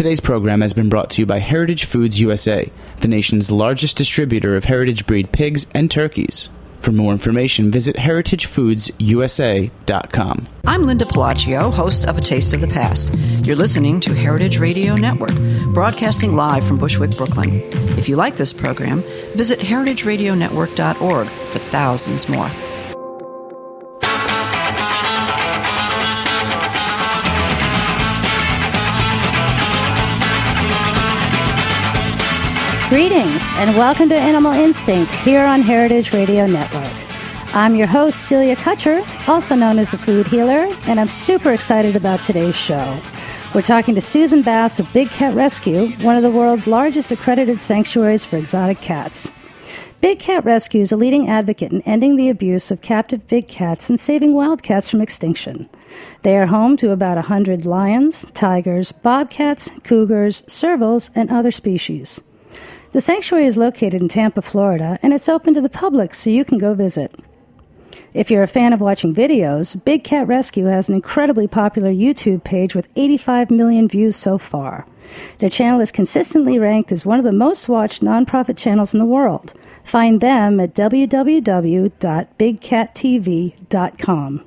Today's program has been brought to you by Heritage Foods USA, the nation's largest distributor of heritage breed pigs and turkeys. For more information, visit heritagefoodsusa.com. I'm Linda Pelaccio, host of A Taste of the Past. You're listening to Heritage Radio Network, broadcasting live from Bushwick, Brooklyn. If you like this program, visit heritageradionetwork.org for thousands more. Greetings and welcome to Animal Instinct here on Heritage Radio Network. I'm your host, Celia Kutcher, also known as the Food Healer, and I'm super excited about today's show. We're talking to Susan Bass of Big Cat Rescue, one of the world's largest accredited sanctuaries for exotic cats. Big Cat Rescue is a leading advocate in ending the abuse of captive big cats and saving wild cats from extinction. They are home to about 100 lions, tigers, bobcats, cougars, servals, and other species. The sanctuary is located in Tampa, Florida, and it's open to the public so you can go visit. If you're a fan of watching videos, Big Cat Rescue has an incredibly popular YouTube page with 85 million views so far. Their channel is consistently ranked as one of the most watched nonprofit channels in the world. Find them at www.bigcattv.com.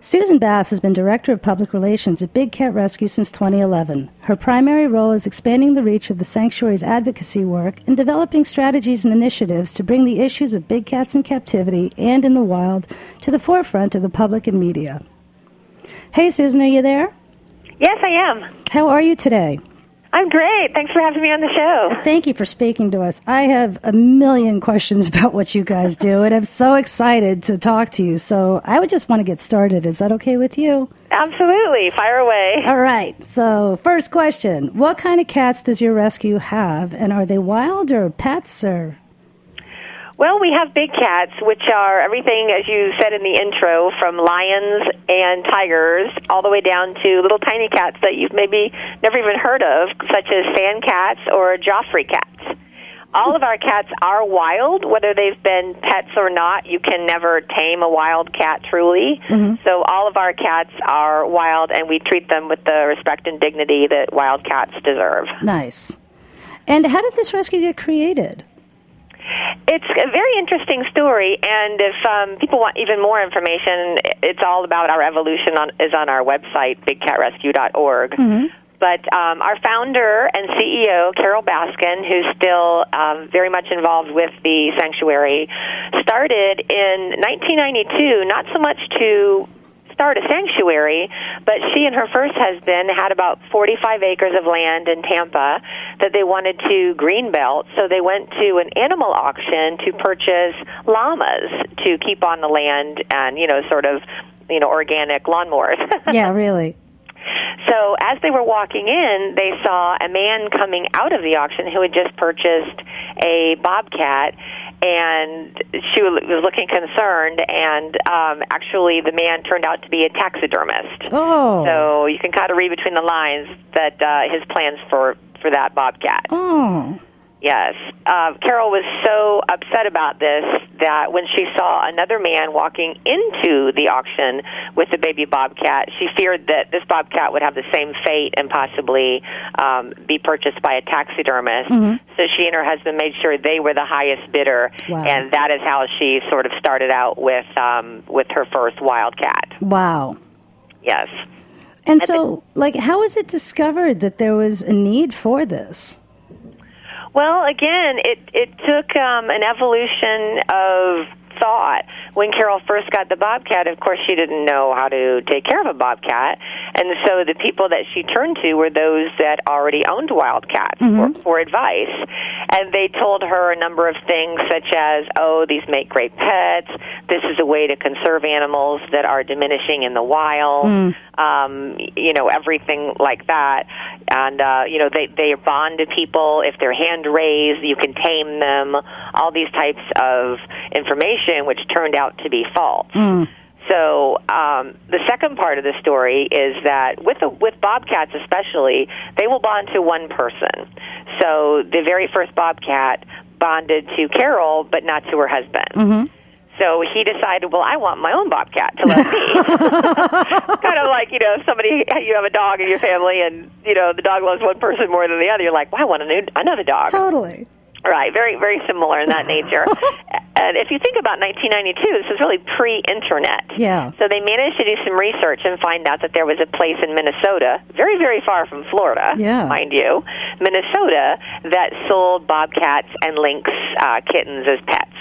Susan Bass has been Director of Public Relations at Big Cat Rescue since 2011. Her primary role is expanding the reach of the sanctuary's advocacy work and developing strategies and initiatives to bring the issues of big cats in captivity and in the wild to the forefront of the public and media. Hey, Susan, are you there? Yes, I am. How are you today? I'm great. Thanks for having me on the show. Thank you for speaking to us. I have a million questions about what you guys do, and I'm so excited to talk to you. So I would just want to get started. Is that okay with you? Absolutely. Fire away. All right. So, first question What kind of cats does your rescue have? And are they wild or pets or? Well, we have big cats, which are everything, as you said in the intro, from lions and tigers all the way down to little tiny cats that you've maybe never even heard of, such as sand cats or Geoffroy cats. All of our cats are wild, whether they've been pets or not. You can never tame a wild cat truly. Mm-hmm. So all of our cats are wild, and we treat them with the respect and dignity that wild cats deserve. Nice. And how did this rescue get created? It's a very interesting story, and if um, people want even more information, it's all about our evolution on is on our website, bigcatrescue.org. Mm-hmm. But um, our founder and CEO, Carole Baskin, who's still um, very much involved with the sanctuary, started in 1992 not so much to start a sanctuary, but she and her first husband had about 45 acres of land in Tampa that they wanted to greenbelt. So they went to an animal auction to purchase llamas to keep on the land and, you know, sort of, you know, organic lawnmowers. yeah, really. So as they were walking in, they saw a man coming out of the auction who had just purchased a bobcat and she was looking concerned and um actually the man turned out to be a taxidermist. Oh. So you can kind of read between the lines that uh his plans for for that bobcat. Oh Yes. Uh, Carol was so upset about this that when she saw another man walking into the auction with the baby bobcat, she feared that this bobcat would have the same fate and possibly um, be purchased by a taxidermist. Mm-hmm. So she and her husband made sure they were the highest bidder, wow. and that is how she sort of started out with um, with her first wildcat. Wow. Yes. And, and so, the, like, how was it discovered that there was a need for this? Well, again, it it took um, an evolution of thought. When Carol first got the bobcat, of course, she didn't know how to take care of a bobcat, and so the people that she turned to were those that already owned wildcats mm-hmm. for, for advice, and they told her a number of things such as, "Oh, these make great pets. This is a way to conserve animals that are diminishing in the wild." Mm. Um, you know, everything like that, and uh, you know, they they bond to people if they're hand raised. You can tame them. All these types of information, which turned out to be false. Mm. So um, the second part of the story is that with a, with bobcats especially, they will bond to one person. So the very first bobcat bonded to Carol, but not to her husband. Mm-hmm. So he decided, well, I want my own bobcat to love me. kind of like you know, somebody you have a dog in your family, and you know the dog loves one person more than the other. You're like, well, I want a new, another dog. Totally. Right, very, very similar in that nature. and if you think about 1992, this is really pre-internet. Yeah. So they managed to do some research and find out that there was a place in Minnesota, very, very far from Florida, Yeah. mind you, Minnesota, that sold bobcats and lynx uh, kittens as pets.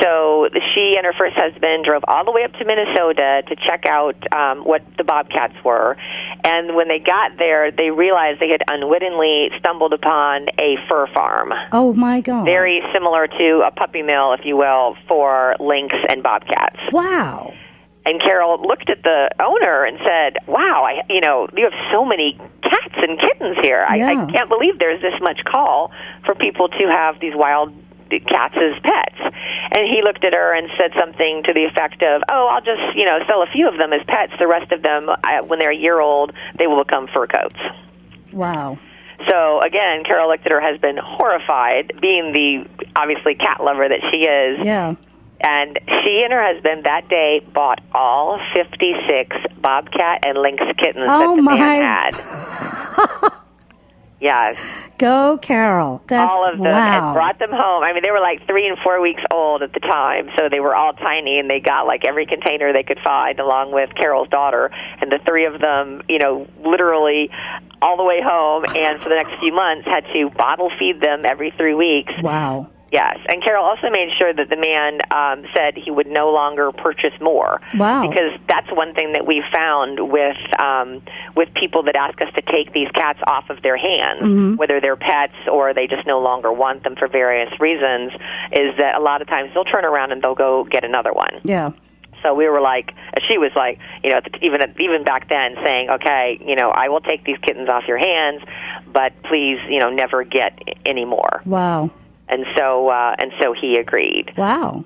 So she and her first husband drove all the way up to Minnesota to check out um, what the bobcats were. And when they got there, they realized they had unwittingly stumbled upon a fur farm Oh Oh, my God. very similar to a puppy mill, if you will, for lynx and bobcats. Wow. And Carol looked at the owner and said, "Wow, I, you know, you have so many cats and kittens here. I, Yeah. I can't believe there's this much call for people to have these wild cats as pets." And he looked at her and said something to the effect of, "Oh, I'll just, you know, sell a few of them as pets. The rest of them, I, when they're a year old, they will become fur coats." Wow. So again, Carol looked at her husband horrified, being the obviously cat lover that she is. Yeah. And she and her husband that day bought all 56 bobcat and lynx kittens Oh, that the my. man had. yes, Go, Carol. That's all of them, wow. and brought them home. I mean, they were like three and four weeks old at the time, so they were all tiny, and they got like every container they could find, along with Carol's daughter, and the three of them, you know, literally all the way home, and for the next few months had to bottle feed them every three weeks. wow. Yes, and Carol also made sure that the man um, said he would no longer purchase more. Wow. Because that's one thing that we've found with um, with people that ask us to take these cats off of their hands, Mm-hmm. whether they're pets or they just no longer want them for various reasons, is that a lot of times they'll turn around and they'll go get another one. Yeah. So we were like, she was like, you know, even even back then, saying, okay, you know, I will take these kittens off your hands, but please, you know, never get any more. Wow. And so, uh, and so he agreed. Wow.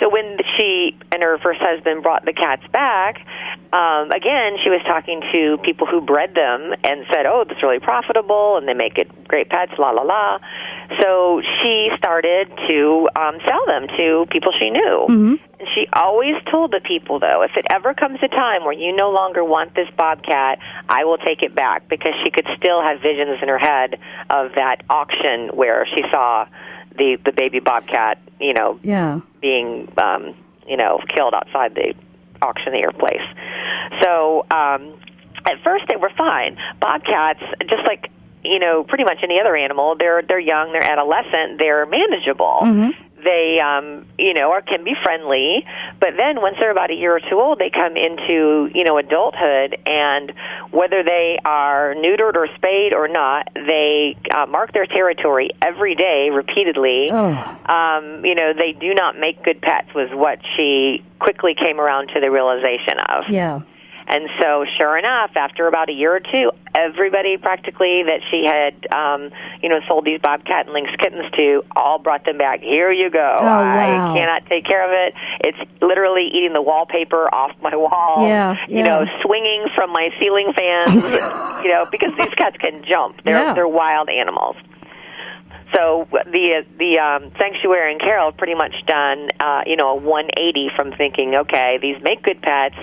So when she and her first husband brought the cats back, um, again, she was talking to people who bred them and said, "Oh, it's really profitable, and they make it great pets." La la la. So she started to um, sell them to people she knew. And she always told the people, though, if it ever comes a time where you no longer want this bobcat, I will take it back because she could still have visions in her head of that auction where she saw the the baby bobcat, you know, Yeah. being um, you know killed outside the auctioneer place. So um, at first they were fine. Bobcats, just like you know, pretty much any other animal, they're they're young, they're adolescent, they're manageable. They, um, you know, are can be friendly, but then once they're about a year or two old, they come into you know adulthood, and whether they are neutered or spayed or not, they uh, mark their territory every day repeatedly Oh. um, you know, they do not make good pets was what she quickly came around to the realization of. Yeah. And so, sure enough, after about a year or two, everybody practically that she had, um, you know, sold these bobcat and lynx kittens to, all brought them back. Here you go. Oh, wow. I cannot take care of it. It's literally eating the wallpaper off my wall. Yeah, You know, swinging from my ceiling fans. you know, because these cats can jump. They're Yeah. they're wild animals. So the the um, sanctuary and Carol pretty much done uh, you know a 180 from thinking okay these make good pets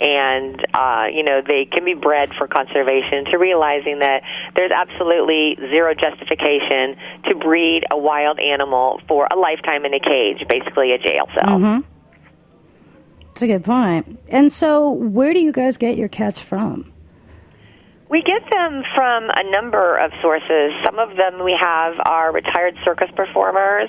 and uh, you know they can be bred for conservation to realizing that there's absolutely zero justification to breed a wild animal for a lifetime in a cage basically a jail cell. It's a good point. And so, where do you guys get your cats from? We get them from a number of sources. Some of them we have are retired circus performers.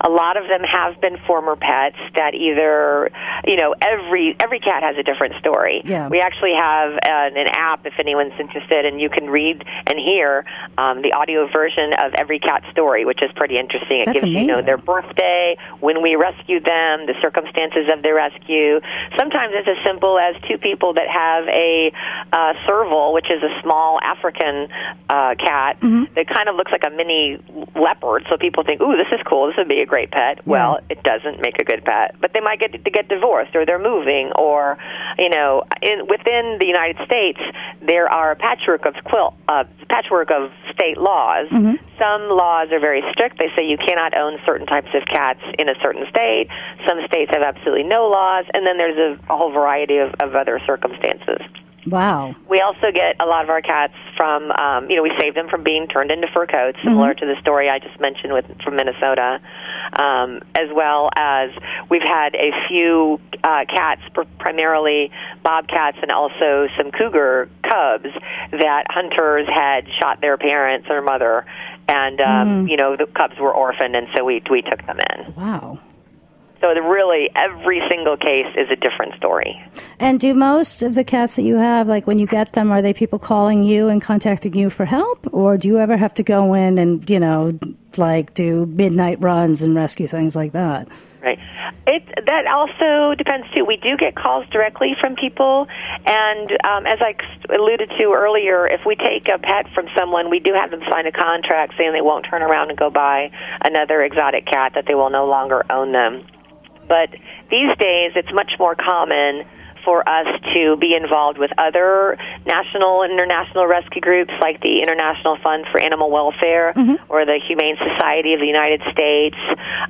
A lot of them have been former pets that either, you know, every every cat has a different story. Yeah. We actually have an, an app if anyone's interested, and you can read and hear um, the audio version of every cat story, which is pretty interesting. It That's gives you know their birthday, when we rescued them, the circumstances of their rescue. Sometimes it's as simple as two people that have a uh, serval, which is a small African uh, cat Mm-hmm. that kind of looks like a mini leopard. So people think, "Ooh, this is cool. This would be a great pet." Well, it doesn't make a good pet. But they might get to get divorced, or they're moving, or you know, in, within the United States, there are a patchwork of quilt, uh, patchwork of state laws. Some laws are very strict. They say you cannot own certain types of cats in a certain state. Some states have absolutely no laws, and then there's a, a whole variety of, of other circumstances. Wow. We also get a lot of our cats from, um, you know, we save them from being turned into fur coats, similar to the story I just mentioned with from Minnesota, um, as well as we've had a few uh, cats, pr- primarily bobcats and also some cougar cubs that hunters had shot their parents or mother, and um, you know the cubs were orphaned, and so we we took them in. Wow. So really, every single case is a different story. And do most of the cats that you have, like when you get them, are they people calling you and contacting you for help? Or do you ever have to go in and, you know, like do midnight runs and rescue things like that? Right. It that also depends too. We do get calls directly from people, and um, as I alluded to earlier, if we take a pet from someone, we do have them sign a contract saying they won't turn around and go buy another exotic cat; that they will no longer own them. But these days, it's much more common for us to be involved with other national and international rescue groups like the International Fund for Animal Welfare or the Humane Society of the United States.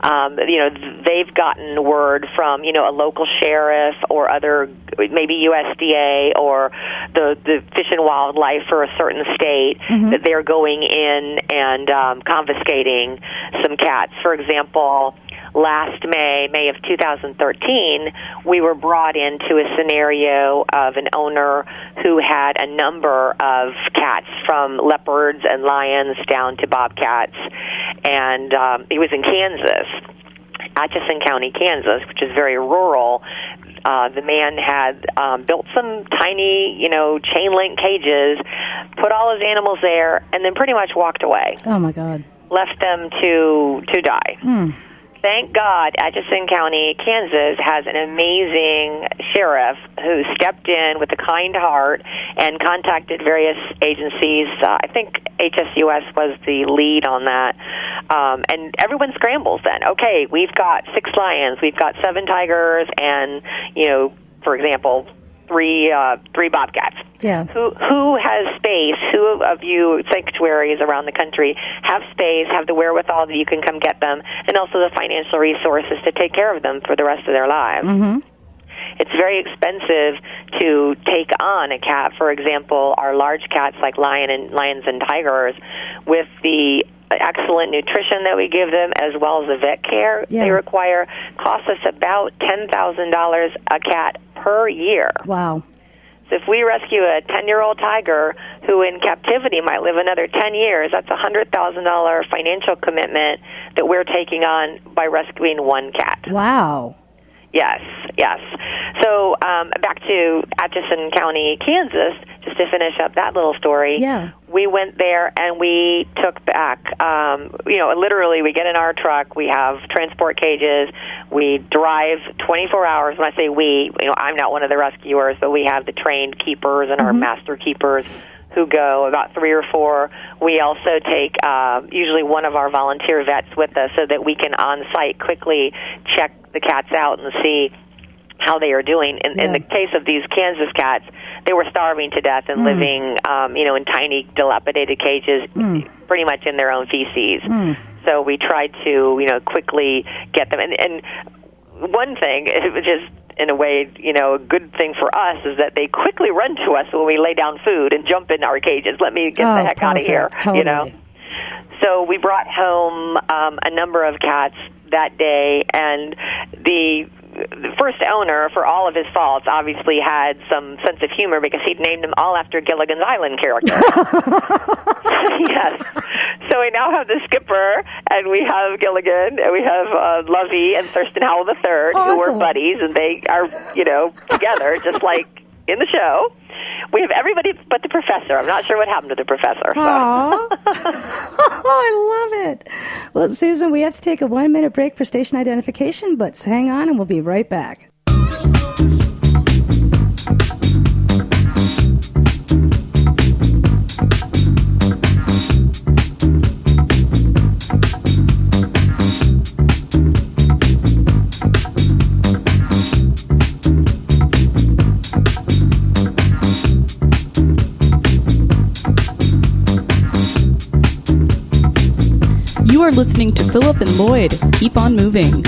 Um, you know, they've gotten word from you know a local sheriff or other maybe USDA or the the Fish and Wildlife for a certain state that they're going in and um, confiscating some cats. For example last May, May of 2013, we were brought into a scenario of an owner who had a number of cats from leopards and lions down to bobcats, and um, he was in Kansas. Atchison County, Kansas, which is very rural, uh, the man had um, built some tiny, you know, chain link cages, put all his animals there, and then pretty much walked away, Oh my God. left them to to die. Thank God, Atchison County, Kansas, has an amazing sheriff who stepped in with a kind heart and contacted various agencies. Uh, I think HSUS was the lead on that. Um, and everyone scrambles then. Okay, we've got six lions, we've got seven tigers, and, you know, for example, three uh, three bobcats. Yeah. Who who has space? Who of you sanctuaries around the country have space, have the wherewithal that you can come get them, and also the financial resources to take care of them for the rest of their lives? Mm-hmm. It's very expensive to take on a cat. For example, our large cats like lion and lions and tigers, with the excellent nutrition that we give them as well as the vet care Yeah. they require costs us about ten thousand dollars a cat per year. Wow. So if we rescue a 10 year old tiger who in captivity might live another 10 years, that's a $100,000 financial commitment that we're taking on by rescuing one cat. Wow. Yes, yes. So um, back to Atchison County, Kansas, just to finish up that little story. Yeah. We went there and we took back, um, you know, literally we get in our truck, we have transport cages, we drive 24 hours. When I say we, you know, I'm not one of the rescuers, but we have the trained keepers and our master keepers who go about three or four. We also take uh, usually one of our volunteer vets with us so that we can on site quickly check the cats out and see how they are doing. In, in the case of these Kansas cats, they were starving to death and living, um, you know, in tiny, dilapidated cages, pretty much in their own feces. So we tried to, you know, quickly get them. And, and one thing, which is in a way, you know, a good thing for us is that they quickly run to us when we lay down food and jump in our cages. Let me get oh, the heck out of here, perfect. you know. So we brought home um, a number of cats that day, and the the first owner, for all of his faults, obviously had some sense of humor because he'd named them all after Gilligan's Island characters. yes. So we now have the skipper, and we have Gilligan, and we have uh, Lovey and Thurston Howell the Third, who Awesome. were buddies, and they are, you know, together, just like in the show. We have everybody but the professor. I'm not sure what happened to the professor. So. Oh, I love it. Well, Susan, we have to take a one minute break for station identification, but hang on and we'll be right back. Are listening to Philip and Lloyd. Keep on moving.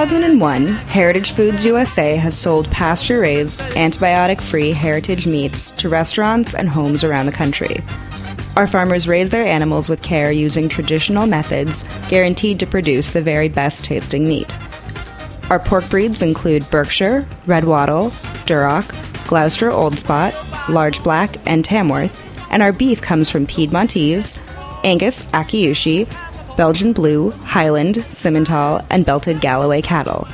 2001, Heritage Foods USA has sold pasture raised, antibiotic free heritage meats to restaurants and homes around the country. Our farmers raise their animals with care using traditional methods, guaranteed to produce the very best tasting meat. Our pork breeds include Berkshire, Red Wattle, Duroc, Gloucester Old Spot, Large Black, and Tamworth, and our beef comes from Piedmontese, Angus Akaushi, Belgian Blue, Highland, Simmental, and Belted Galloway cattle.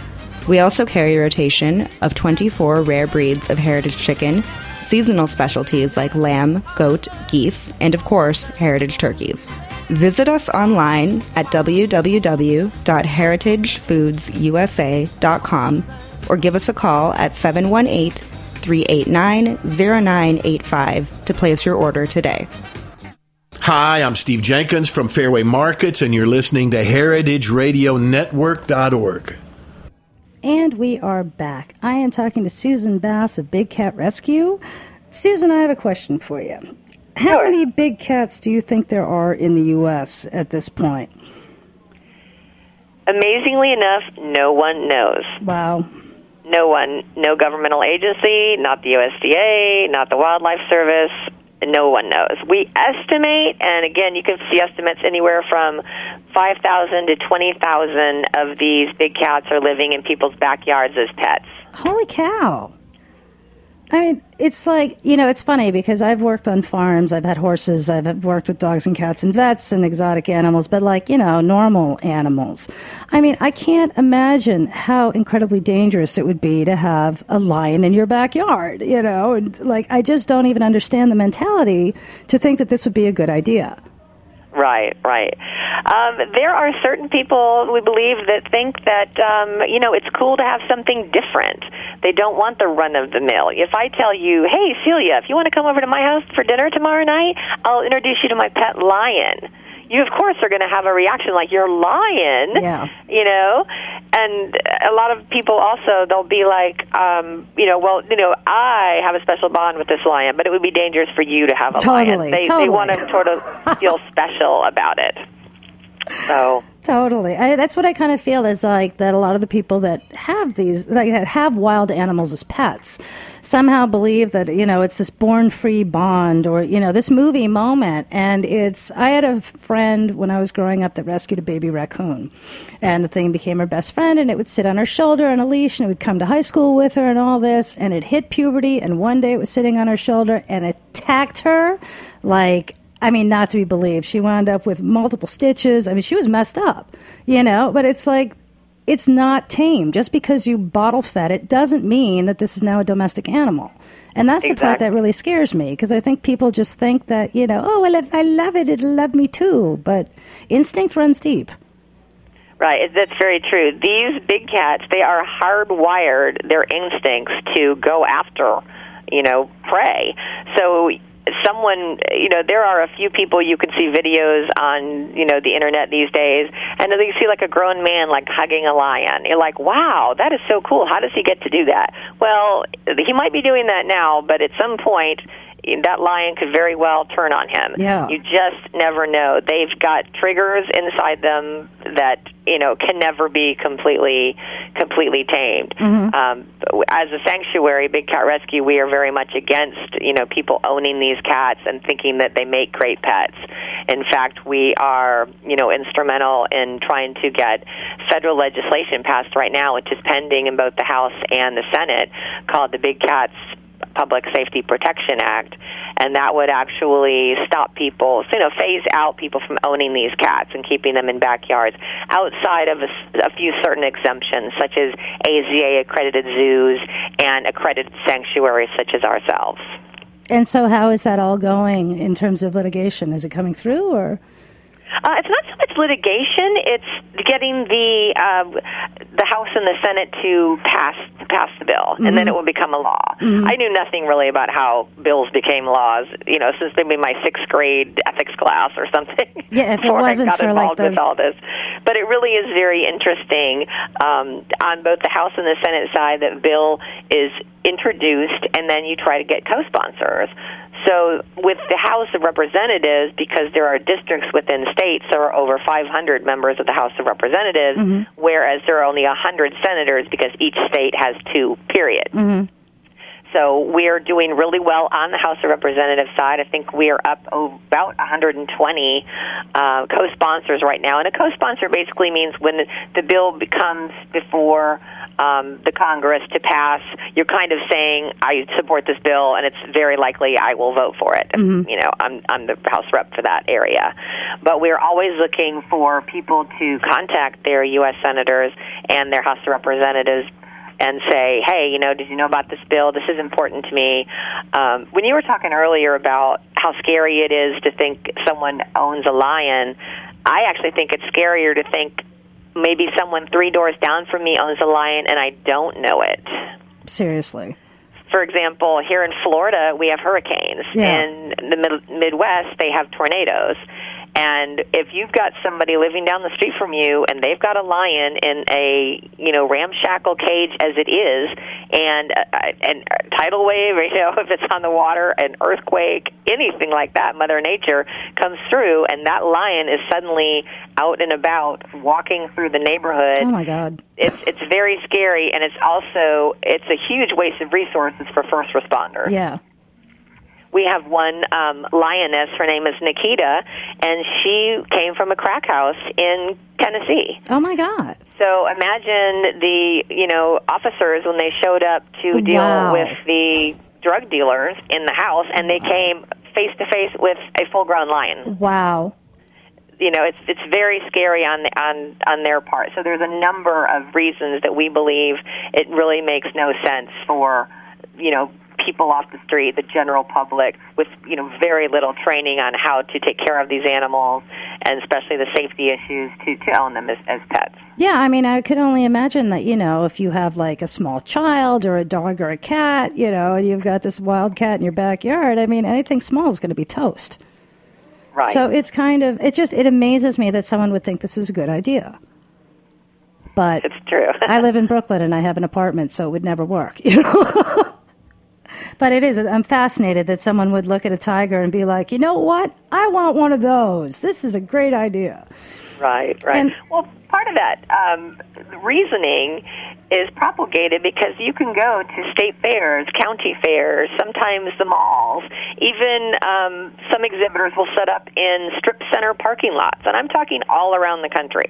We also carry a rotation of 24 rare breeds of heritage chicken, seasonal specialties like lamb, goat, geese, and of course, heritage turkeys. Visit us online at www.heritagefoodsusa.com or give us a call at 718 389 0985 to place your order today. Hi, I'm Steve Jenkins from Fairway Markets, and you're listening to HeritageRadioNetwork.org. And we are back. I am talking to Susan Bass of Big Cat Rescue. Susan, I have a question for you. How many big cats do you think there are in the U.S. at this point? Amazingly enough, no one knows. Wow. No one, no governmental agency, not the USDA, not the Wildlife Service, no one knows. We estimate, and again, you can see estimates anywhere from 5,000 to 20,000 of these big cats are living in people's backyards as pets. Holy cow. I mean, it's like, you know, it's funny because I've worked on farms, I've had horses, I've worked with dogs and cats and vets and exotic animals, but like, you know, normal animals. I mean, I can't imagine how incredibly dangerous it would be to have a lion in your backyard, you know, and like, I just don't even understand the mentality to think that this would be a good idea. Right, right. Um, there are certain people we believe that think that um, you know it's cool to have something different. They don't want the run of the mill. If I tell you, "Hey, Celia, if you want to come over to my house for dinner tomorrow night, I'll introduce you to my pet lion." you of course are going to have a reaction like you're lying yeah. you know and a lot of people also they'll be like um you know well you know i have a special bond with this lion but it would be dangerous for you to have a totally, lion they totally. they want to sort of feel special about it so Totally. I, that's what I kind of feel is like that a lot of the people that have these, like that have wild animals as pets, somehow believe that, you know, it's this born free bond or, you know, this movie moment. And it's, I had a friend when I was growing up that rescued a baby raccoon and the thing became her best friend and it would sit on her shoulder on a leash and it would come to high school with her and all this. And it hit puberty and one day it was sitting on her shoulder and attacked her like I mean, not to be believed. She wound up with multiple stitches. I mean, she was messed up, you know, but it's like, it's not tame. Just because you bottle fed it doesn't mean that this is now a domestic animal. And that's exactly. the part that really scares me because I think people just think that, you know, oh, well, if I love it, it'll love me too. But instinct runs deep. Right, that's very true. These big cats, they are hardwired, their instincts to go after, you know, prey. So someone you know there are a few people you can see videos on you know the internet these days and then you see like a grown man like hugging a lion. You're like wow that is so cool. How does he get to do that? Well he might be doing that now but at some point that lion could very well turn on him. Yeah. You just never know. They've got triggers inside them that you know can never be completely completely tamed. Mm-hmm. Um, as a sanctuary, Big Cat Rescue, we are very much against you know people owning these cats and thinking that they make great pets. In fact, we are you know instrumental in trying to get federal legislation passed right now, which is pending in both the House and the Senate, called the Big Cats Public Safety Protection Act, and that would actually stop people, you know, phase out people from owning these cats and keeping them in backyards outside of a, a few certain exemptions, such as AZA accredited zoos and accredited sanctuaries such as ourselves. And so, how is that all going in terms of litigation? Is it coming through, or? Uh, it's not so much litigation; it's getting the uh, the House and the Senate to pass pass the bill, mm-hmm. and then it will become a law. Mm-hmm. I knew nothing really about how bills became laws, you know, since maybe my sixth grade ethics class or something. Yeah, if it wasn't I got for involved like those... with all this, but it really is very interesting um, on both the House and the Senate side that bill is introduced, and then you try to get co-sponsors. So, with the House of Representatives, because there are districts within states, there are over 500 members of the House of Representatives, mm-hmm. whereas there are only 100 senators because each state has two, period. Mm-hmm. So we're doing really well on the House of Representatives side. I think we are up about 120 uh, co-sponsors right now, and a co-sponsor basically means when the bill becomes before um, the Congress to pass, you're kind of saying, I support this bill, and it's very likely I will vote for it. Mm-hmm. You know, I'm, I'm the House rep for that area. But we're always looking for people to contact their U.S. senators and their House of Representatives and say, hey, you know, did you know about this bill? This is important to me. Um, when you were talking earlier about how scary it is to think someone owns a lion, I actually think it's scarier to think maybe someone three doors down from me owns a lion and I don't know it. Seriously. For example, here in Florida, we have hurricanes. Yeah. In the mid- Midwest, they have tornadoes. And if you've got somebody living down the street from you and they've got a lion in a you know ramshackle cage as it is, and uh, and tidal wave, you know if it's on the water, an earthquake, anything like that, Mother Nature comes through, and that lion is suddenly out and about walking through the neighborhood. Oh my God! It's it's very scary, and it's also it's a huge waste of resources for first responders. Yeah we have one um, lioness. Her name is Nikita, and she came from a crack house in Tennessee. Oh my God! So imagine the you know officers when they showed up to deal Wow. with the drug dealers in the house, and they came face to face with a full-grown lion. Wow. You know, it's it's very scary on on on their part. So there's a number of reasons that we believe it really makes no sense for you know people off the street, the general public, with you know very little training on how to take care of these animals, and especially the safety issues to to own them as, as pets. Yeah, I mean, I could only imagine that, you know, if you have like a small child or a dog or a cat, you know, and you've got this wild cat in your backyard, I mean, anything small is going to be toast. Right. So it's kind of, it just, it amazes me that someone would think this is a good idea. But it's true. I live in Brooklyn and I have an apartment, so it would never work, you know? but it is, I'm fascinated that someone would look at a tiger and be like, you know what? I want one of those. This is a great idea. Right, right. And- well, part of that um, reasoning is propagated because you can go to state fairs, county fairs, sometimes the malls. Even um, some exhibitors will set up in strip center parking lots, and I'm talking all around the country.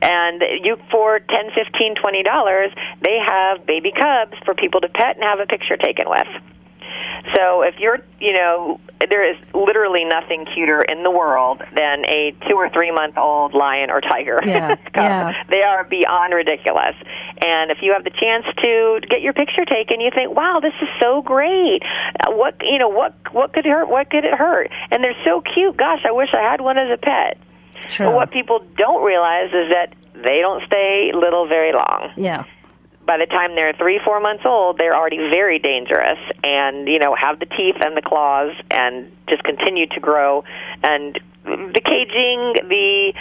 And you, for ten, fifteen, twenty dollars, they have baby cubs for people to pet and have a picture taken with. So if you're, you know, there is literally nothing cuter in the world than a two or three month old lion or tiger. Yeah, yeah. They are beyond ridiculous. And if you have the chance to get your picture taken, you think, "Wow, this is so great! Uh, What you know, what what could hurt? What could it hurt?" And they're so cute. Gosh, I wish I had one as a pet. True. But what people don't realize is that they don't stay little very long Yeah. By the time they're three, four months old, they're already very dangerous and, you know, have the teeth and the claws and just continue to grow. And the caging, the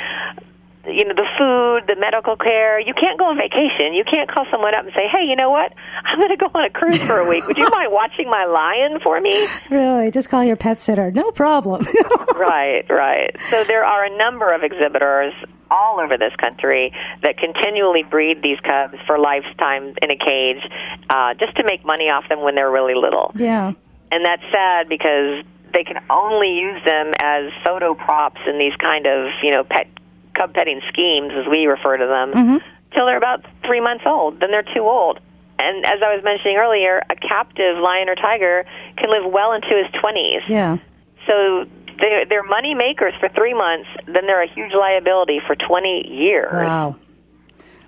you know the food, the medical care. You can't go on vacation. You can't call someone up and say, "Hey, you know what? I'm going to go on a cruise for a week. Would you mind watching my lion for me?" Really, just call your pet sitter. No problem. right, right. So there are a number of exhibitors all over this country that continually breed these cubs for lifetime in a cage, uh, just to make money off them when they're really little. yeah. And that's sad because they can only use them as photo props in these kind of you know pet cub petting schemes, as we refer to them, till they're about three months old. Then they're too old. and as I was mentioning earlier, a captive lion or tiger can live well into his 20s. Yeah. So they're, they're money makers for three months, then they're a huge liability for 20 years. Wow.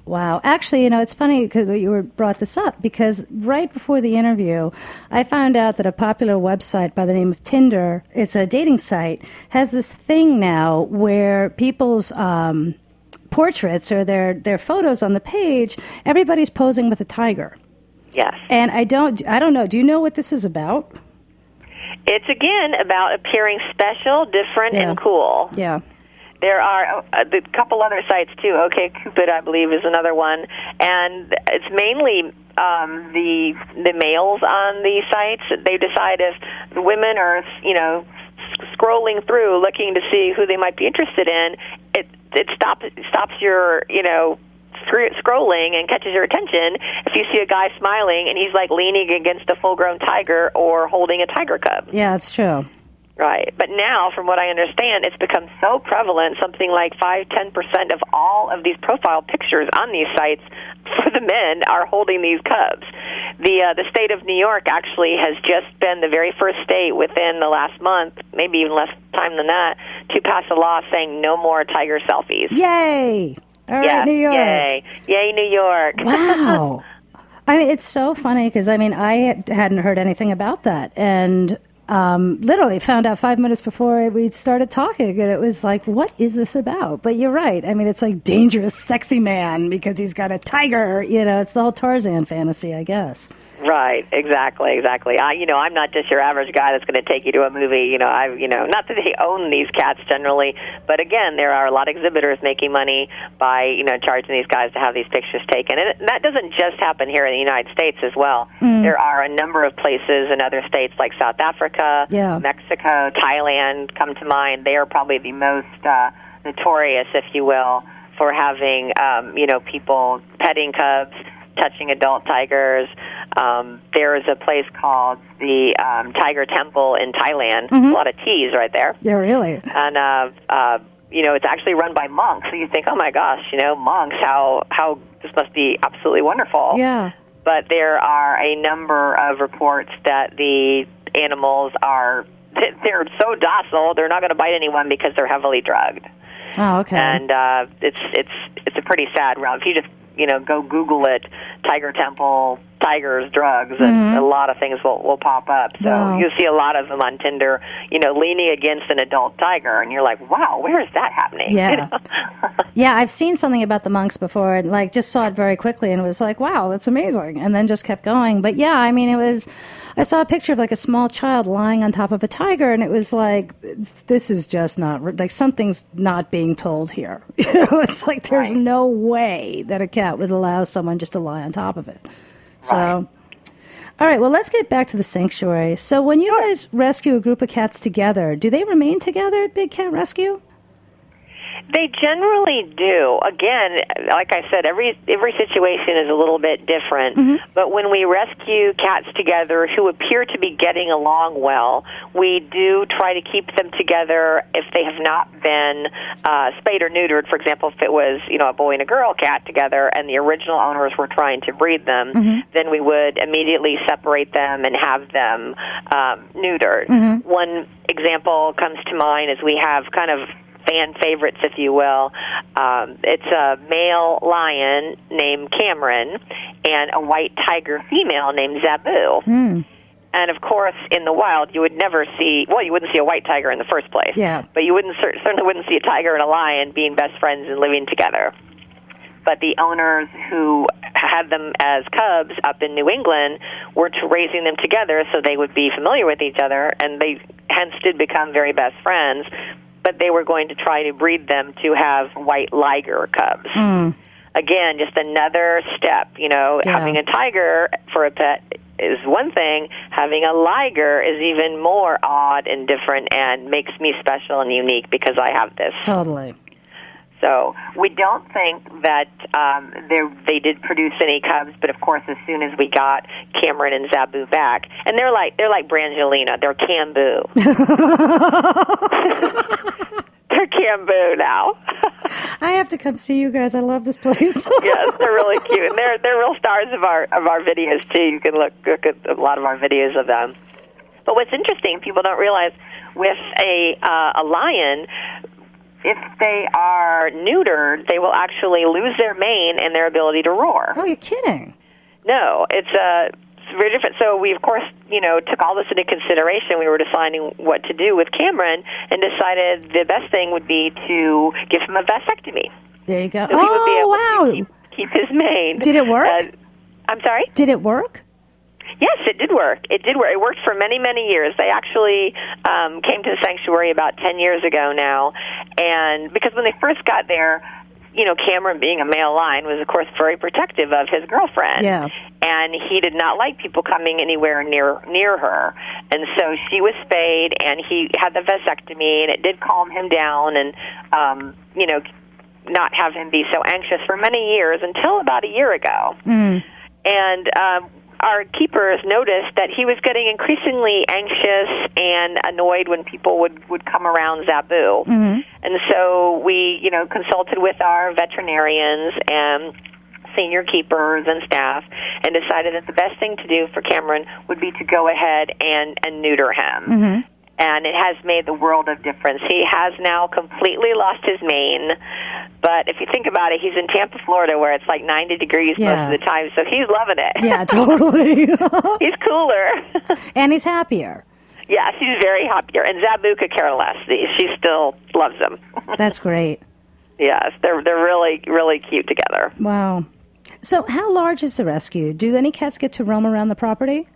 Wow. Actually, you know, it's funny because you were brought this up because right before the interview, I found out that a popular website by the name of Tinder, it's a dating site, has this thing now where people's um, portraits or their, their photos on the page, everybody's posing with a tiger. Yes. And I don't, I don't know. Do you know what this is about? It's again about appearing special, different, Yeah. and cool. Yeah. There are a, a couple other sites too. Okay, Cupid, I believe, is another one, and it's mainly um, the the males on these sites. They decide if the women are, you know, scrolling through looking to see who they might be interested in. It it stops stops your, you know. Scr- Scrolling and catches your attention if you see a guy smiling and he's like leaning against a full grown tiger or holding a tiger cub. Yeah, it's true. Right. But now, from what I understand, it's become so prevalent, something like 5 10% of all of these profile pictures on these sites for the men are holding these cubs. The, uh, the state of New York actually has just been the very first state within the last month, maybe even less time than that, to pass a law saying no more tiger selfies. Yay! All right, Yes, New York. Yay. Yay, New York. Wow. I mean, it's so funny because I mean, I hadn't heard anything about that, and um, literally found out five minutes before we started talking, and it was like, "What is this about?" But you're right. I mean, it's like dangerous, sexy man because he's got a tiger. You know, it's the whole Tarzan fantasy, I guess. Right, exactly, exactly. I, you know, I'm not just your average guy that's going to take you to a movie. You know, I've, you know, not that they own these cats generally, but again, there are a lot of exhibitors making money by, you know, charging these guys to have these pictures taken, and that doesn't just happen here in the United States as well. There are a number of places in other states like South Africa, Yeah. Mexico, Thailand come to mind. They are probably the most uh, notorious, if you will, for having, um, you know, people petting cubs touching adult tigers. Um, there is a place called the um, Tiger Temple in Thailand. A lot of T's right there. Yeah, really. And uh, uh, you know, it's actually run by monks. So you think, oh my gosh, you know, monks, how how this must be absolutely wonderful. Yeah. But there are a number of reports that the animals are they're so docile, they're not going to bite anyone because they're heavily drugged Oh, okay. and uh, it's it's it's a pretty sad route. If you just you know go Google it, Tiger Temple, tigers, drugs, and a lot of things will will pop up. So Mm-hmm. Wow. you see a lot of them on Tinder, you know, leaning against an adult tiger, and you're like, wow, where is that happening? You Yeah. know? Yeah, I've seen something about the monks before and like just saw it very quickly and was like, wow, that's amazing. And then just kept going. But yeah, I mean, it was, I saw a picture of like a small child lying on top of a tiger and it was like, this is just not, like something's not being told here. You know, it's like there's Right. no way that a cat would allow someone just to lie on top of it. So. Right. All right, well, let's get back to the sanctuary. So, when you guys rescue a group of cats together, do they remain together at Big Cat Rescue? They generally do. Again, like I said, every every situation is a little bit different. But when we rescue cats together who appear to be getting along well, we do try to keep them together if they have not been uh, spayed or neutered. For example, if it was you know a boy and a girl cat together, and the original owners were trying to breed them, then we would immediately separate them and have them um, neutered. One example comes to mind is we have kind of fan favorites, if you will. Um, it's a male lion named Cameron and a white tiger female named Zabu. And of course, in the wild, you would never see. Well, you wouldn't see a white tiger in the first place. Yeah. But you wouldn't certainly wouldn't see a tiger and a lion being best friends and living together. But the owners who had them as cubs up in New England were to raising them together so they would be familiar with each other, and they hence did become very best friends. But they were going to try to breed them to have white liger cubs. Again, just another step. You know, Yeah. having a tiger for a pet is one thing. Having a liger is even more odd and different, and makes me special and unique because I have this. Totally. So we don't think that um, they did produce any cubs, but of course, as soon as we got Cameron and Zabu back, and they're like they're like Brangelina, they're Cambu. they're Cambu now. I have to come see you guys. I love this place. yes, they're really cute, and they're they're real stars of our of our videos too. You can look look at a lot of our videos of them. But what's interesting, people don't realize, with a uh, a lion, if they are neutered, they will actually lose their mane and their ability to roar. oh, you're kidding. No, it's a very different. So we, of course, you know, took all this into consideration. We were deciding what to do with Cameron, and decided the best thing would be to give him a vasectomy. There you go. So he would be able oh, wow. to keep, keep his mane. Did it work? Uh, I'm sorry. Did it work? Yes, it did work. It did work. It worked for many, many years. They actually um, came to the sanctuary about 10 years ago now. And because when they first got there, you know, Cameron being a male lion was, of course, very protective of his girlfriend. Yeah. And he did not like people coming anywhere near near her. And so she was spayed, and he had the vasectomy, and it did calm him down, and um, you know, not have him be so anxious for many years until about a year ago and um, our keepers noticed that he was getting increasingly anxious and annoyed when people would would come around Zabu. Mm-hmm. And so we, you know, consulted with our veterinarians and senior keepers and staff and decided that the best thing to do for Cameron would be to go ahead and and neuter him. Mm-hmm. And it has made the world of difference. He has now completely lost his mane. But if you think about it, he's in Tampa, Florida, where it's like 90 degrees Yeah. most of the time, so he's loving it. Yeah, totally. he's cooler. and he's happier. yes, he's very happier. And Zabu could care less. She still loves him. That's great. yes, they're they're really really cute together. Wow. So, how large is the rescue? Do any cats get to roam around the property?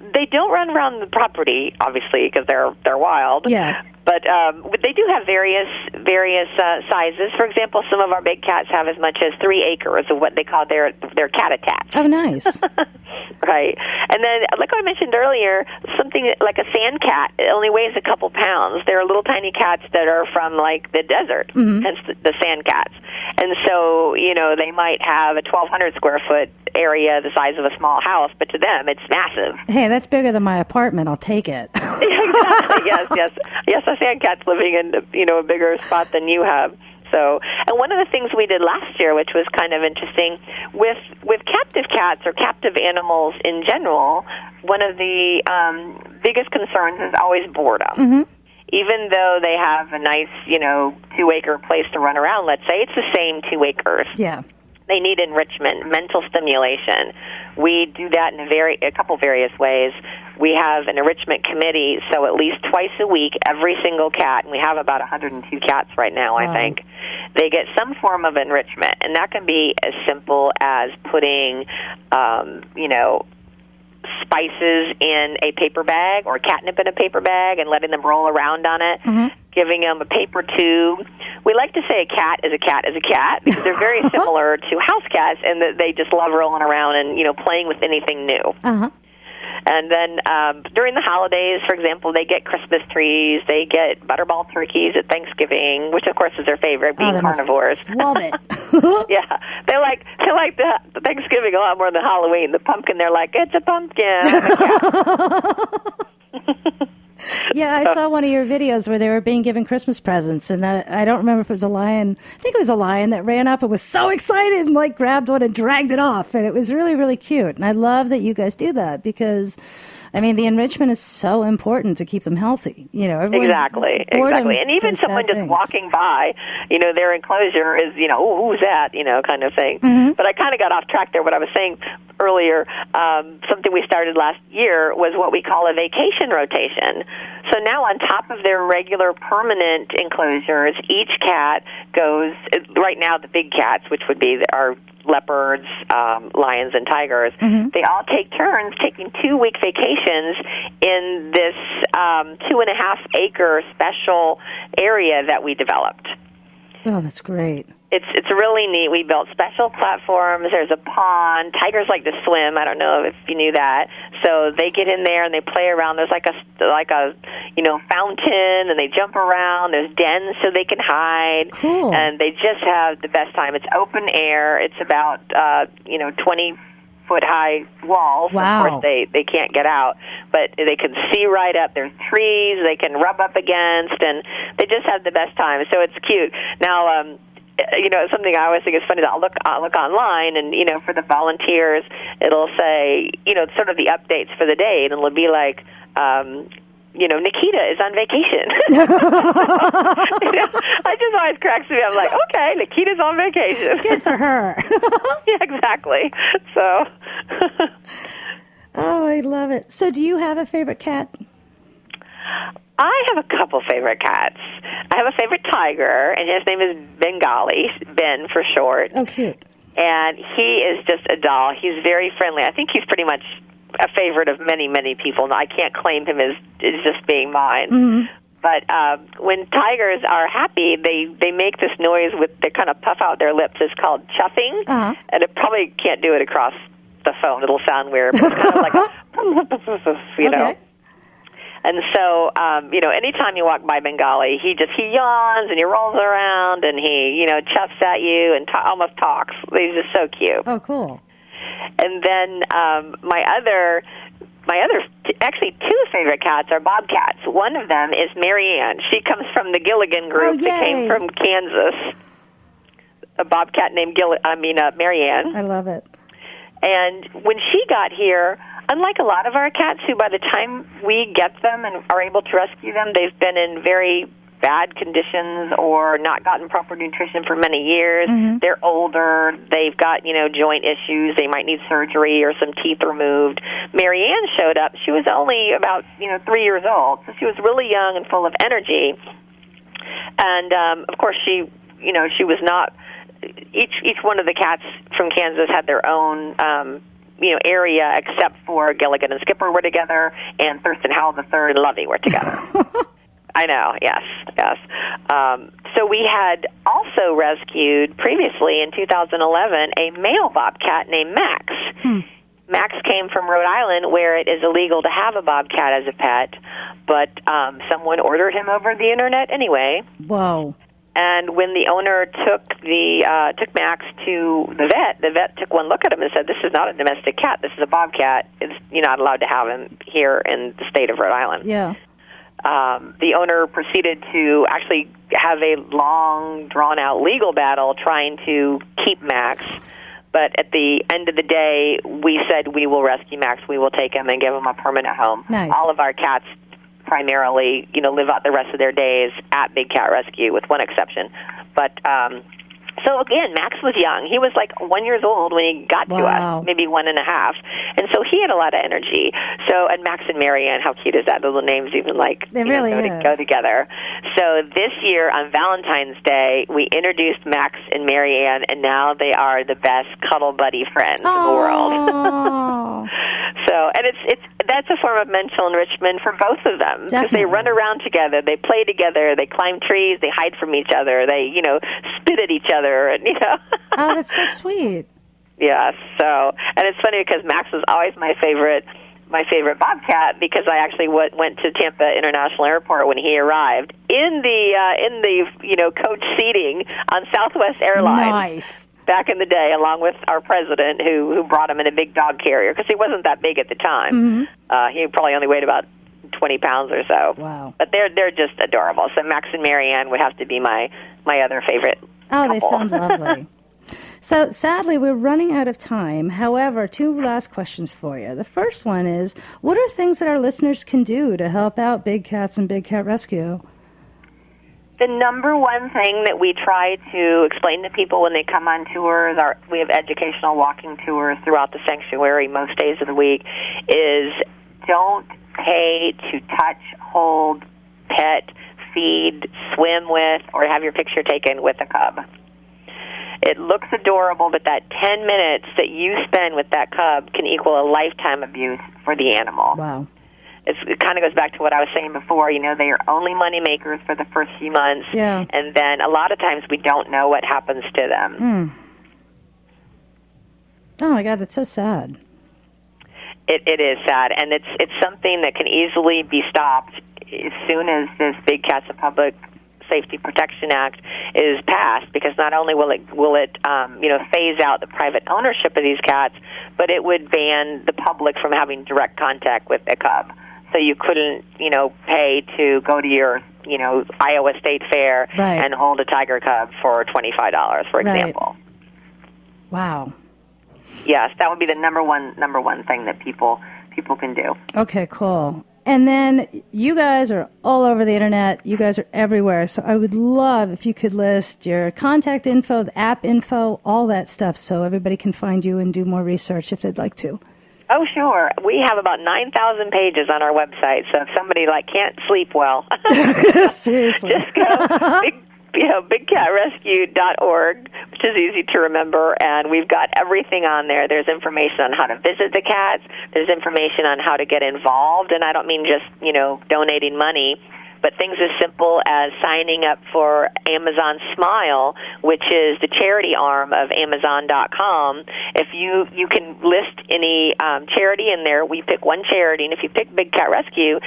They don't run around the property, obviously, because they're they're wild. Yeah. But um, they do have various various uh, sizes. For example, some of our big cats have as much as three acres of what they call their their cat-a-tats. Oh, nice. right. And then, like I mentioned earlier, something like a sand cat it only weighs a couple pounds. They're little tiny cats that are from like the desert, hence the, the sand cats. And so, you know, they might have a 1,200 square foot area the size of a small house, but to them, it's massive. hey, that's bigger than my apartment. I'll take it. exactly. yes, yes, yes. Cat's living in you know a bigger spot than you have. So, and one of the things we did last year, which was kind of interesting, with with captive cats or captive animals in general, one of the um, biggest concerns is always boredom. Even though they have a nice, you know, two acre place to run around, let's say it's the same two acres yeah. They need enrichment, mental stimulation. We do that in a very a couple various ways. We have an enrichment committee, so at least twice a week, every single cat, and we have about 102 cats right now, I Wow. think. They get some form of enrichment, and that can be as simple as putting, um, you know, spices in a paper bag or catnip in a paper bag and letting them roll around on it, giving them a paper tube. We like to say a cat is a cat is a cat because they're very similar to house cats in that they just love rolling around and you know playing with anything new. Uh huh. And then um, during the holidays, for example, they get Christmas trees, they get butterball turkeys at Thanksgiving, which of course is their favorite, being Oh, carnivores. Love it. yeah, they like they like the, the Thanksgiving a lot more than Halloween. The pumpkin, they're like, it's a pumpkin. yeah, I saw one of your videos where they were being given Christmas presents, and I, I don't remember if it was a lion. I think it was a lion that ran up and was so excited and like grabbed one and dragged it off, and it was really, really cute. And I love that you guys do that because, I mean, the enrichment is so important to keep them healthy. You know, everyone, exactly, exactly. And even someone just things. walking by, you know, their enclosure is, you know, oh, who's that, you know, kind of thing. Mm-hmm. But I kind of got off track there. What I was saying earlier, um, something we started last year was what we call a vacation rotation. So now, on top of their regular permanent enclosures, each cat goes. Right now, the big cats, which would be our leopards, um, lions, and tigers, they all take turns taking two week vacations in this um, two and a half acre special area that we developed. Oh, that's great. It's it's really neat. We built special platforms. There's a pond. Tigers like to swim. I don't know if you knew that. So they get in there and they play around. There's like a like a you know fountain, and they jump around. There's dens so they can hide. Cool. And they just have the best time. It's open air. It's about uh, you know 20 foot high walls. Wow. Of course, they they can't get out, but they can see right up. There's trees they can rub up against, and they just have the best time. So it's cute. Now. um you know something I always think is funny that I'll look I'll look online and you know for the volunteers it'll say you know sort of the updates for the day and it'll be like um you know, Nikita is on vacation. you know, I just always cracks me. I'm like, okay, Nikita's on vacation. Good for her. yeah, exactly. So, oh, I love it. So, do you have a favorite cat? I have a couple favorite cats. I have a favorite tiger, and his name is Bengali, Ben for short. Oh, cute. And he is just a doll. He's very friendly. I think he's pretty much a favorite of many, many people. I can't claim him as, as just being mine. Mm-hmm. But uh, when tigers are happy, they they make this noise with they kind of puff out their lips. It's called chuffing, Uh-huh. and it probably can't do it across the phone. It'll sound weird, but it's kind of like a, you know. Okay. And so, um, you know, anytime you walk by Bengali, he just he yawns and he rolls around and he, you know, chuffs at you and ta- almost talks. He's just so cute. Oh, cool. And then um, my other, my other, actually two favorite cats are bobcats. One of them is Marianne. She comes from the Gilligan group Oh, that came from Kansas. A bobcat named Gill, I mean uh, Marianne. I love it. And when she got here, unlike a lot of our cats who by the time we get them and are able to rescue them, they've been in very bad conditions or not gotten proper nutrition for many years. They're older, they've got, you know, joint issues, they might need surgery or some teeth removed. Marianne showed up. She was only about, you know, 3 years old. So she was really young and full of energy. And um of course she, you know, she was not each each one of the cats from Kansas had their own um you know area except for Gilligan and Skipper were together and Thurston Howell III and Lovey were together. I know, yes, yes. Um, so we had also rescued previously in 2011 a male bobcat named Max. Max came from Rhode Island, where it is illegal to have a bobcat as a pet, but um, someone ordered him over the internet anyway. Whoa. And when the owner took the uh, took Max to the vet, the vet took one look at him and said, "This is not a domestic cat. This is a bobcat. It's, you're not allowed to have him here in the state of Rhode Island." Yeah. Um, the owner proceeded to actually have a long, drawn out legal battle trying to keep Max. But at the end of the day, we said we will rescue Max. We will take him and give him a permanent home. Nice. All of our cats primarily, you know, live out the rest of their days at Big Cat Rescue, with one exception. But um, so again, Max was young. He was like one years old when he got to us, maybe one and a half, and so he had a lot of energy. So and Max and Marianne, how cute is that? The little names even like It you know, really go. To, go together. So this year on Valentine's Day, we introduced Max and Marianne, and now they are the best cuddle buddy friends in the world. So, and it's it's that's a form of mental enrichment for both of them because they run around together, they play together, they climb trees, they hide from each other, they you know spit at each other, and you know. oh, that's so sweet. Yeah. So, and it's funny because Max was always my favorite, my favorite bobcat because I actually went went to Tampa International Airport when he arrived in the uh, in the you know coach seating on Southwest Airlines Nice. back in the day, along with our president who who brought him in a big dog carrier because he wasn't that big at the time. Uh, he probably only weighed about twenty pounds or so. Wow. But they're they're just adorable. So Max and Marianne would have to be my my other favorite. Oh, they sound lovely. So sadly, we're running out of time. However, two last questions for you. The first one is, what are things that our listeners can do to help out Big Cats and Big Cat Rescue? The number one thing that we try to explain to people when they come on tours, our, we have educational walking tours throughout the sanctuary most days of the week, is don't pay to touch, hold, pet, feed, swim with, or have your picture taken with a cub. It looks adorable, but that 10 minutes that you spend with that cub can equal a lifetime of use for the animal Wow. it's, it kind of goes back to what I was saying before. You know, they are only money makers for the first few months, Yeah. and then a lot of times we don't know what happens to them. Hmm. Oh my God, that's so sad. It, it is sad, and it's it's something that can easily be stopped as soon as this Big Cats of Public Safety Protection Act is passed, because not only will it will it um, you know phase out the private ownership of these cats, but it would ban the public from having direct contact with a cub. So you couldn't you know pay to go to your you know Iowa State Fair Right. and hold a tiger cub for twenty five dollars, for Right. example. Wow. Yes, that would be the number one number one thing that people people can do. Okay, cool. And then you guys are all over the internet. You guys are everywhere. So I would love if you could list your contact info, the app info, all that stuff so everybody can find you and do more research if they'd like to. Oh, sure. We have about 9,000 pages on our website, so if somebody like can't sleep well, Seriously. just big, you know, bigcatrescue.org, which is easy to remember, and we've got everything on there. There's information on how to visit the cats. There's information on how to get involved, and I don't mean just, you know, donating money. But things as simple as signing up for Amazon Smile, which is the charity arm of Amazon.com. If you you can list any um, charity in there, we pick one charity, and if you pick Big Cat Rescue,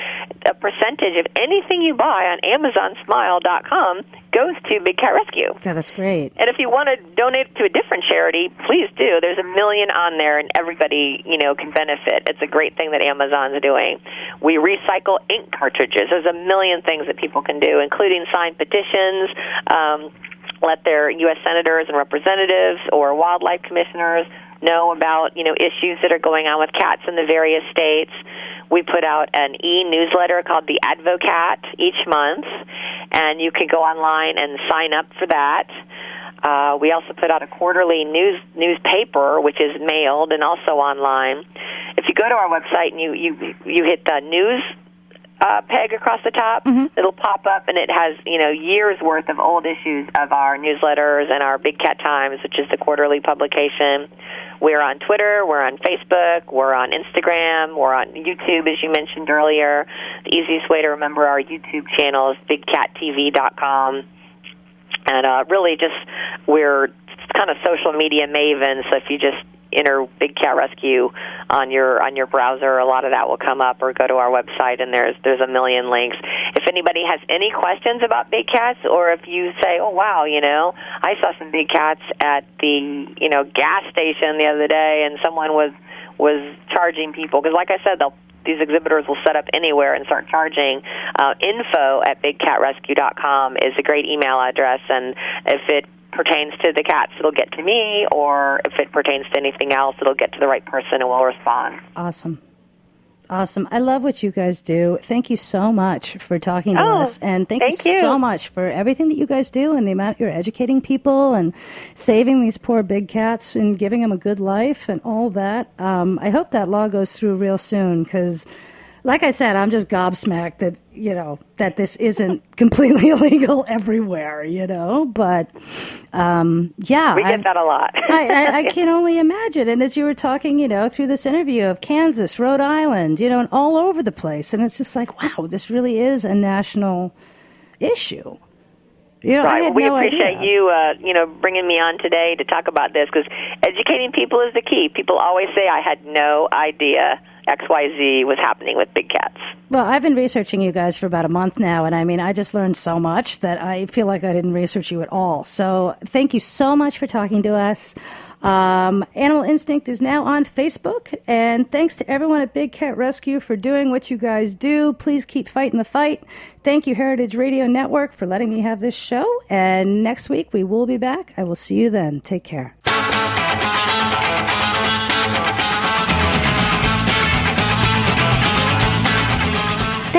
a percentage of anything you buy on AmazonSmile.com goes to Big Cat Rescue. Yeah, that's great. And if you want to donate to a different charity, please do. There's a million on there, and everybody, you know, can benefit. It's a great thing that Amazon's doing. We recycle ink cartridges. There's a million things that people can do, including sign petitions. Um, let their U.S. senators and representatives or wildlife commissioners know about you know issues that are going on with cats in the various states. We put out an e-newsletter called the Advocat each month, and you can go online and sign up for that. Uh, we also put out a quarterly news newspaper, which is mailed and also online. If you go to our website and you you you hit the news uh, peg across the top, it'll pop up and it has you know years worth of old issues of our newsletters and our Big Cat Times, which is the quarterly publication. We're on Twitter, we're on Facebook, we're on Instagram, we're on YouTube, as you mentioned earlier. The easiest way to remember our YouTube channel is bigcattv.com and uh, really just we're kind of social media mavens. So if you just enter Big Cat Rescue on your on your browser, a lot of that will come up, or go to our website, and there's there's a million links. If anybody has any questions about big cats, or if you say, "Oh wow, you know, I saw some big cats at the you know gas station the other day, and someone was was charging people," because like I said, they'll these exhibitors will set up anywhere and start charging. Uh, info at bigcatrescue.com is a great email address, and if it pertains to the cats, it'll get to me, or if it pertains to anything else, it'll get to the right person and will respond. Awesome. Awesome. I love what you guys do. Thank you so much for talking to Oh, us. And thank, thank you, you. so much for everything that you guys do and the amount you're educating people and saving these poor big cats and giving them a good life and all that. Um, I hope that law goes through real soon because, like I said, I'm just gobsmacked that, you know, that this isn't completely illegal everywhere, you know? But, um, yeah. We get I've- that a lot. I, I, I can only imagine. And as you were talking, you know, through this interview of Kansas, Rhode Island, you know, and all over the place, and it's just like, wow, this really is a national issue. You know, I Right. we no appreciate idea. you, uh, you know, bringing me on today to talk about this because educating people is the key. People always say, "I had no idea X Y Z was happening with big cats." Well, I've been researching you guys for about a month now, and I mean, I just learned so much that I feel like I didn't research you at all. So, thank you so much for talking to us. Um, Animal Instinct is now on Facebook, and thanks to everyone at Big Cat Rescue for doing what you guys do. Please keep fighting the fight. Thank you, Heritage Radio Network, for letting me have this show. And next week we will be back. I will see you then. Take care.